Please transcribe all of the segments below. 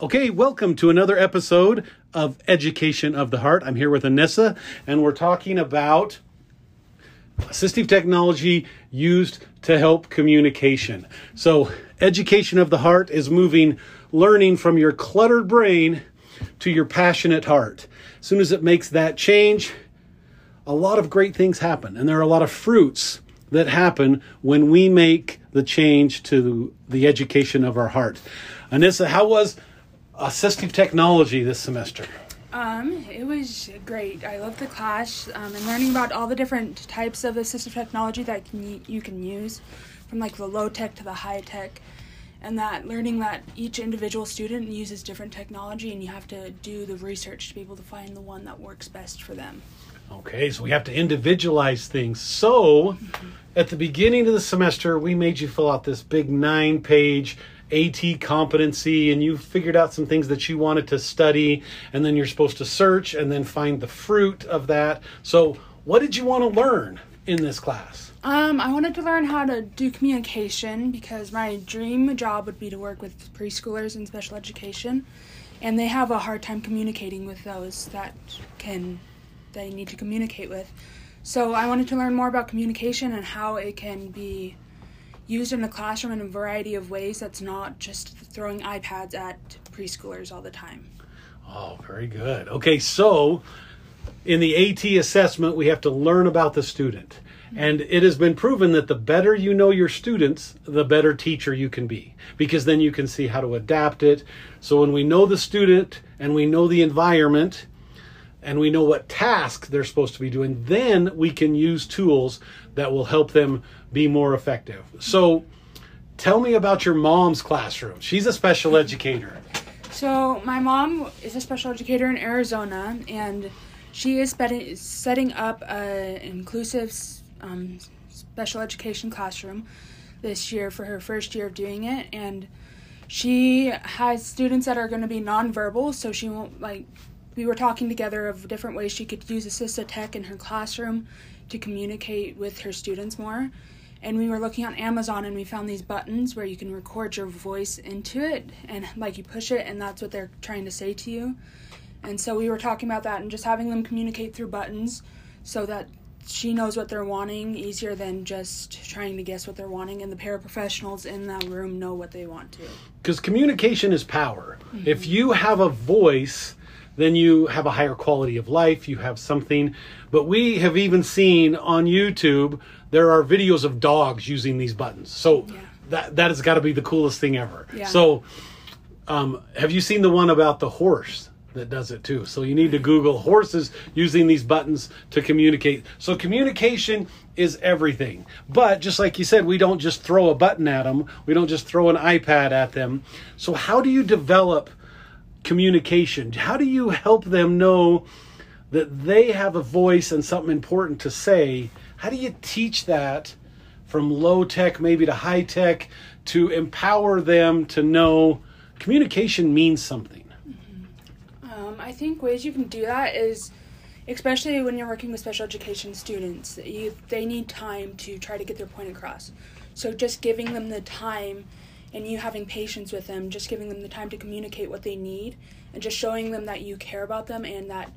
Okay, welcome to another episode of Education of the Heart. I'm here with Anissa, and we're talking about assistive technology used to help communication. So, Education of the Heart is moving learning from your cluttered brain to your passionate heart. As soon as it makes that change, a lot of great things happen, and there are a lot of fruits that happen when we make the change to the education of our heart. Anissa, how was assistive technology this semester? Um, it was great. I loved the class um, and learning about all the different types of assistive technology that can, you can use, from like the low tech to the high tech, and that learning that each individual student uses different technology and you have to do the research to be able to find the one that works best for them. Okay, so we have to individualize things. So, mm-hmm. at the beginning of the semester, we made you fill out this big nine page AT competency and you figured out some things that you wanted to study and then you're supposed to search and then find the fruit of that. So, what did you want to learn in this class? Um, I wanted to learn how to do communication because my dream job would be to work with preschoolers in special education and they have a hard time communicating with those that can they need to communicate with. So, I wanted to learn more about communication and how it can be used in the classroom in a variety of ways that's not just throwing iPads at preschoolers all the time. Oh, very good. Okay, so in the AT assessment, we have to learn about the student. Mm-hmm. And it has been proven that the better you know your students, the better teacher you can be, because then you can see how to adapt it. So when we know the student and we know the environment, and we know what task they're supposed to be doing, then we can use tools that will help them be more effective. So, tell me about your mom's classroom. She's a special educator. So, my mom is a special educator in Arizona, and she is setting up an inclusive um, special education classroom this year for her first year of doing it. And she has students that are going to be nonverbal, so she won't like we were talking together of different ways she could use assistive tech in her classroom to communicate with her students more. And we were looking on Amazon and we found these buttons where you can record your voice into it and like you push it and that's what they're trying to say to you. And so we were talking about that and just having them communicate through buttons so that she knows what they're wanting easier than just trying to guess what they're wanting and the paraprofessionals in that room know what they want to because communication is power mm-hmm. if you have a voice then you have a higher quality of life. You have something. But we have even seen on YouTube there are videos of dogs using these buttons. So yeah. that that has got to be the coolest thing ever. Yeah. So um, have you seen the one about the horse that does it too? So you need to Google horses using these buttons to communicate. So communication is everything. But just like you said, we don't just throw a button at them. We don't just throw an iPad at them. So how do you develop communication? How do you help them know that they have a voice and something important to say? How do you teach that from low tech maybe to high tech to empower them to know communication means something? Mm-hmm. Um, I think ways you can do that is especially when you're working with special education students you, they need time to try to get their point across so just giving them the time and you having patience with them, just giving them the time to communicate what they need and just showing them that you care about them and that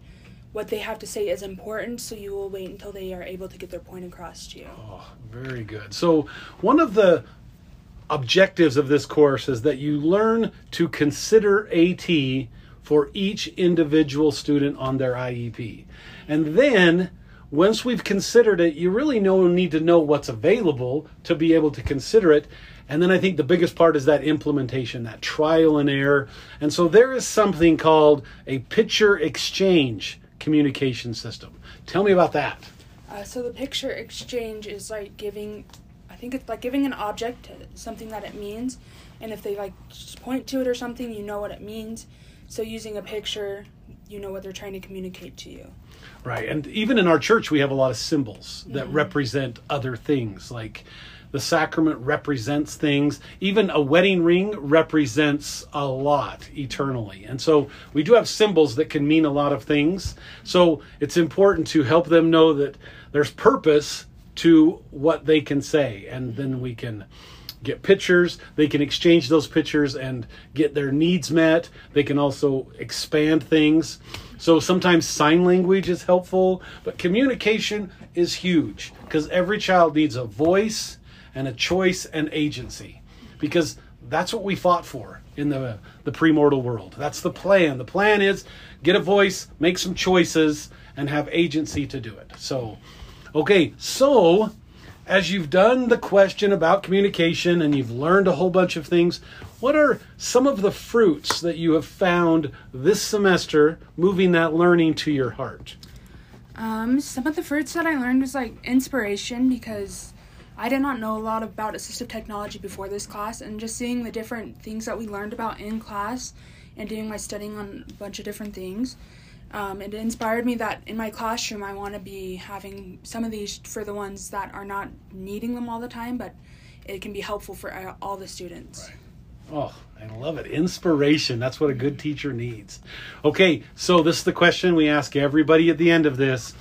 what they have to say is important, so you will wait until they are able to get their point across to you. Oh, very good. So, one of the objectives of this course is that you learn to consider AT for each individual student on their IEP. And then once we've considered it, you really know need to know what's available to be able to consider it. And then I think the biggest part is that implementation, that trial and error. And so there is something called a picture exchange communication system. Tell me about that. Uh, so the picture exchange is like giving, I think it's like giving an object something that it means, and if they like point to it or something, you know what it means. So using a picture, you know what they're trying to communicate to you. Right, and even in our church, we have a lot of symbols that mm-hmm. represent other things, like the sacrament represents things. Even a wedding ring represents a lot eternally. And so we do have symbols that can mean a lot of things. So it's important to help them know that there's purpose to what they can say. And then we can get pictures. They can exchange those pictures and get their needs met. They can also expand things. So sometimes sign language is helpful, but communication is huge because every child needs a voice and a choice and agency because that's what we fought for in the the premortal world. That's the plan. The plan is get a voice, make some choices and have agency to do it. So okay, so as you've done the question about communication and you've learned a whole bunch of things, what are some of the fruits that you have found this semester moving that learning to your heart? Um, some of the fruits that I learned was like inspiration because I did not know a lot about assistive technology before this class, and just seeing the different things that we learned about in class and doing my studying on a bunch of different things um, it inspired me that in my classroom I want to be having some of these for the ones that are not needing them all the time, but it can be helpful for uh, all the students. Right. Oh, I love it. Inspiration. That's what a good teacher needs. Okay, so this is the question we ask everybody at the end of this.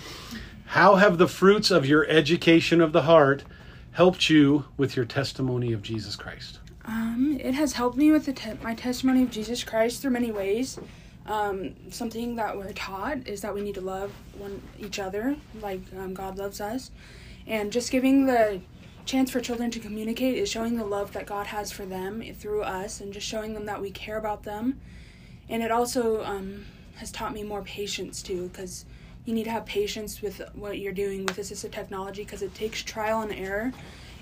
How have the fruits of your education of the heart helped you with your testimony of Jesus Christ? Um, it has helped me with te- my testimony of Jesus Christ through many ways. Um, something that we're taught is that we need to love one each other like um, God loves us, and just giving the chance for children to communicate is showing the love that God has for them through us, and just showing them that we care about them. And it also um, has taught me more patience too, because you need to have patience with what you're doing with assistive technology, because it takes trial and error,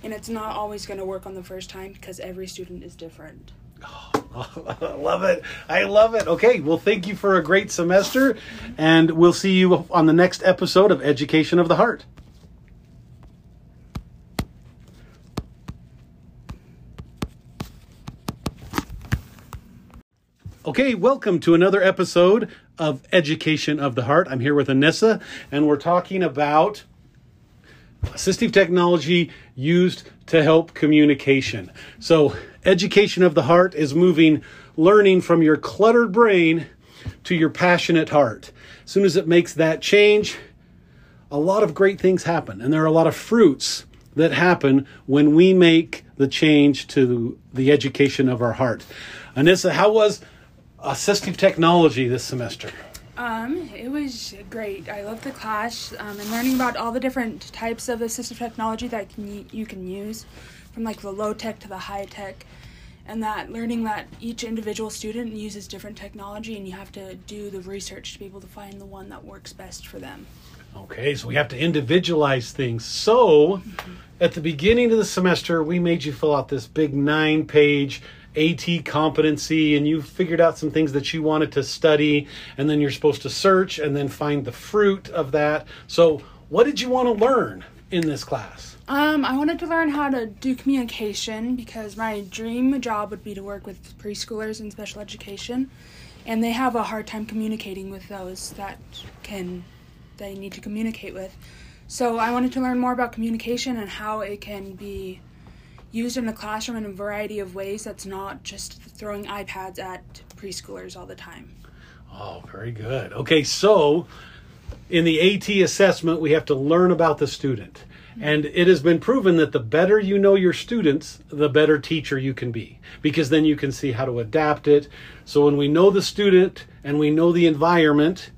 and it's not always going to work on the first time because every student is different. Oh, I love it. I love it. Okay, well, thank you for a great semester, and we'll see you on the next episode of Education of the Heart. Okay, welcome to another episode of Education of the Heart. I'm here with Anissa, and we're talking about assistive technology used to help communication. So, education of the heart is moving learning from your cluttered brain to your passionate heart. As soon as it makes that change, a lot of great things happen. And there are a lot of fruits that happen when we make the change to the education of our heart. Anissa, how was assistive technology this semester? Um, it was great. I loved the class um, and learning about all the different types of assistive technology that can, you can use, from like the low tech to the high tech, and that learning that each individual student uses different technology and you have to do the research to be able to find the one that works best for them. Okay, so we have to individualize things. So, mm-hmm. at the beginning of the semester, we made you fill out this big nine page AT competency and you figured out some things that you wanted to study and then you're supposed to search and then find the fruit of that. So, what did you want to learn in this class? Um, I wanted to learn how to do communication because my dream job would be to work with preschoolers in special education and they have a hard time communicating with those that can they need to communicate with. So, I wanted to learn more about communication and how it can be used in the classroom in a variety of ways that's not just throwing iPads at preschoolers all the time. Oh, very good. Okay, so in the AT assessment, we have to learn about the student. Mm-hmm. And it has been proven that the better you know your students, the better teacher you can be, because then you can see how to adapt it. So when we know the student and we know the environment,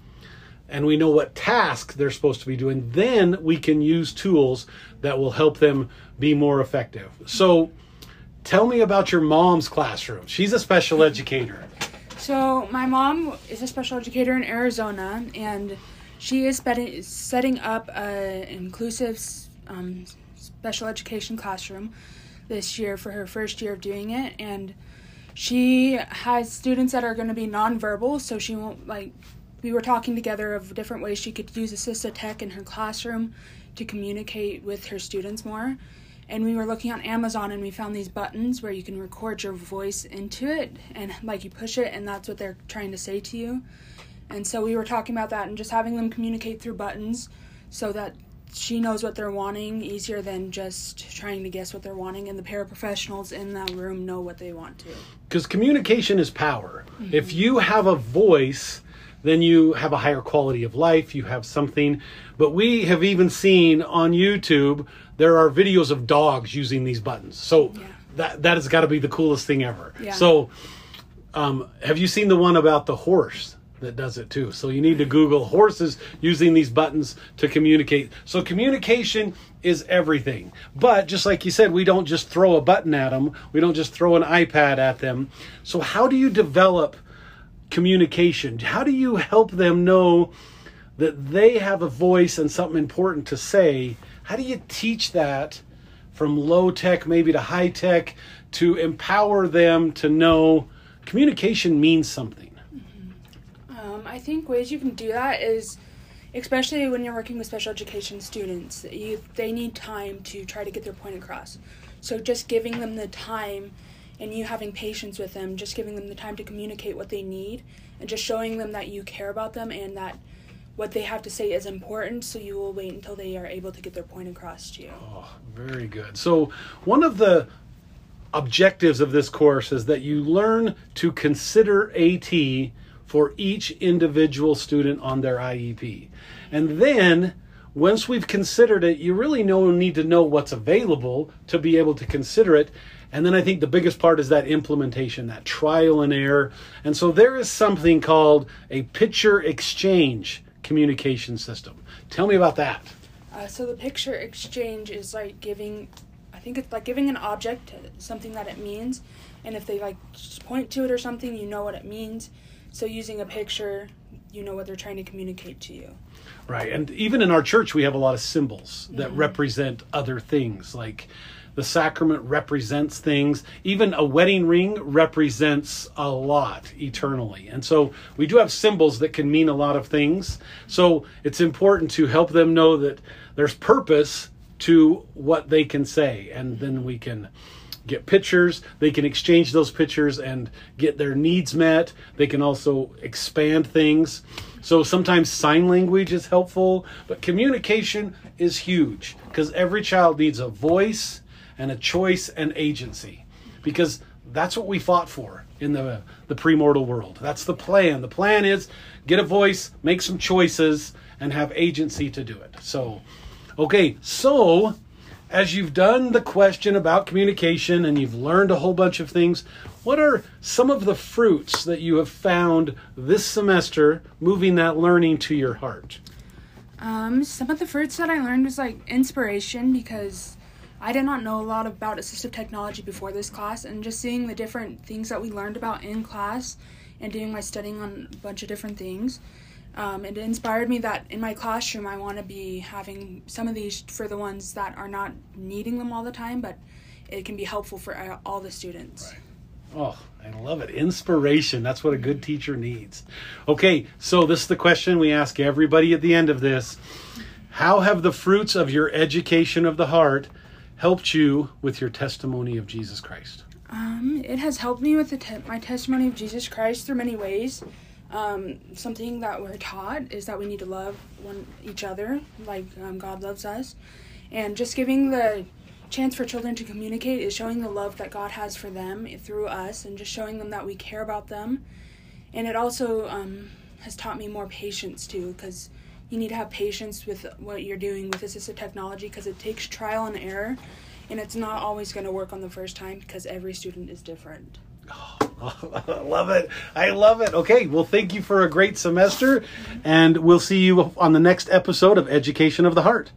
and we know what task they're supposed to be doing, then we can use tools that will help them be more effective. So, tell me about your mom's classroom. She's a special educator. So, my mom is a special educator in Arizona, and she is setting up an inclusive um, special education classroom this year for her first year of doing it. And she has students that are going to be nonverbal, so she won't like we were talking together of different ways she could use assistive tech in her classroom to communicate with her students more. And we were looking on Amazon and we found these buttons where you can record your voice into it and like you push it and that's what they're trying to say to you. And so we were talking about that and just having them communicate through buttons so that she knows what they're wanting easier than just trying to guess what they're wanting and the paraprofessionals in that room know what they want to because communication is power mm-hmm. if you have a voice then you have a higher quality of life, you have something. But we have even seen on YouTube, there are videos of dogs using these buttons. So yeah. that that has got to be the coolest thing ever. Yeah. So, um, have you seen the one about the horse that does it too? So you need to Google horses using these buttons to communicate. So communication is everything. But just like you said, we don't just throw a button at them. We don't just throw an iPad at them. So how do you develop communication? How do you help them know that they have a voice and something important to say? How do you teach that from low tech maybe to high tech to empower them to know communication means something? Um, I think ways you can do that is, especially when you're working with special education students, you, they need time to try to get their point across. So just giving them the time and you having patience with them, just giving them the time to communicate what they need and just showing them that you care about them and that what they have to say is important, so you will wait until they are able to get their point across to you. Oh, very good. So, one of the objectives of this course is that you learn to consider AT for each individual student on their IEP. And then, once we've considered it, you really know, need to know what's available to be able to consider it. And then I think the biggest part is that implementation, that trial and error. And so there is something called a picture exchange communication system. Tell me about that. Uh, so the picture exchange is like giving, I think it's like giving an object something that it means, and if they like just point to it or something, you know what it means. So using a picture, you know what they're trying to communicate to you. Right, and even in our church, we have a lot of symbols that mm-hmm. represent other things, like the sacrament represents things. Even a wedding ring represents a lot eternally. And so we do have symbols that can mean a lot of things. So it's important to help them know that there's purpose to what they can say. And then we can get pictures. They can exchange those pictures and get their needs met. They can also expand things. So sometimes sign language is helpful, but communication is huge because every child needs a voice and a choice and agency because that's what we fought for in the the premortal world. That's the plan. The plan is get a voice, make some choices and have agency to do it. So okay, so as you've done the question about communication and you've learned a whole bunch of things, what are some of the fruits that you have found this semester moving that learning to your heart? Um, some of the fruits that I learned was like inspiration because I did not know a lot about assistive technology before this class, and just seeing the different things that we learned about in class and doing my studying on a bunch of different things, um, it inspired me that in my classroom I want to be having some of these for the ones that are not needing them all the time, but it can be helpful for uh, all the students. Right. Oh, I love it. Inspiration. That's what a good teacher needs. Okay, so this is the question we ask everybody at the end of this. How have the fruits of your education of the heart helped you with your testimony of Jesus Christ? Um, it has helped me with te- my testimony of Jesus Christ through many ways. Um, something that we're taught is that we need to love one each other like um, God loves us, and just giving the chance for children to communicate is showing the love that God has for them through us, and just showing them that we care about them. And it also um, has taught me more patience too, because you need to have patience with what you're doing with assistive technology because it takes trial and error and it's not always going to work on the first time because every student is different. Oh, love it. I love it. Okay, well, thank you for a great semester, and we'll see you on the next episode of Education of the Heart.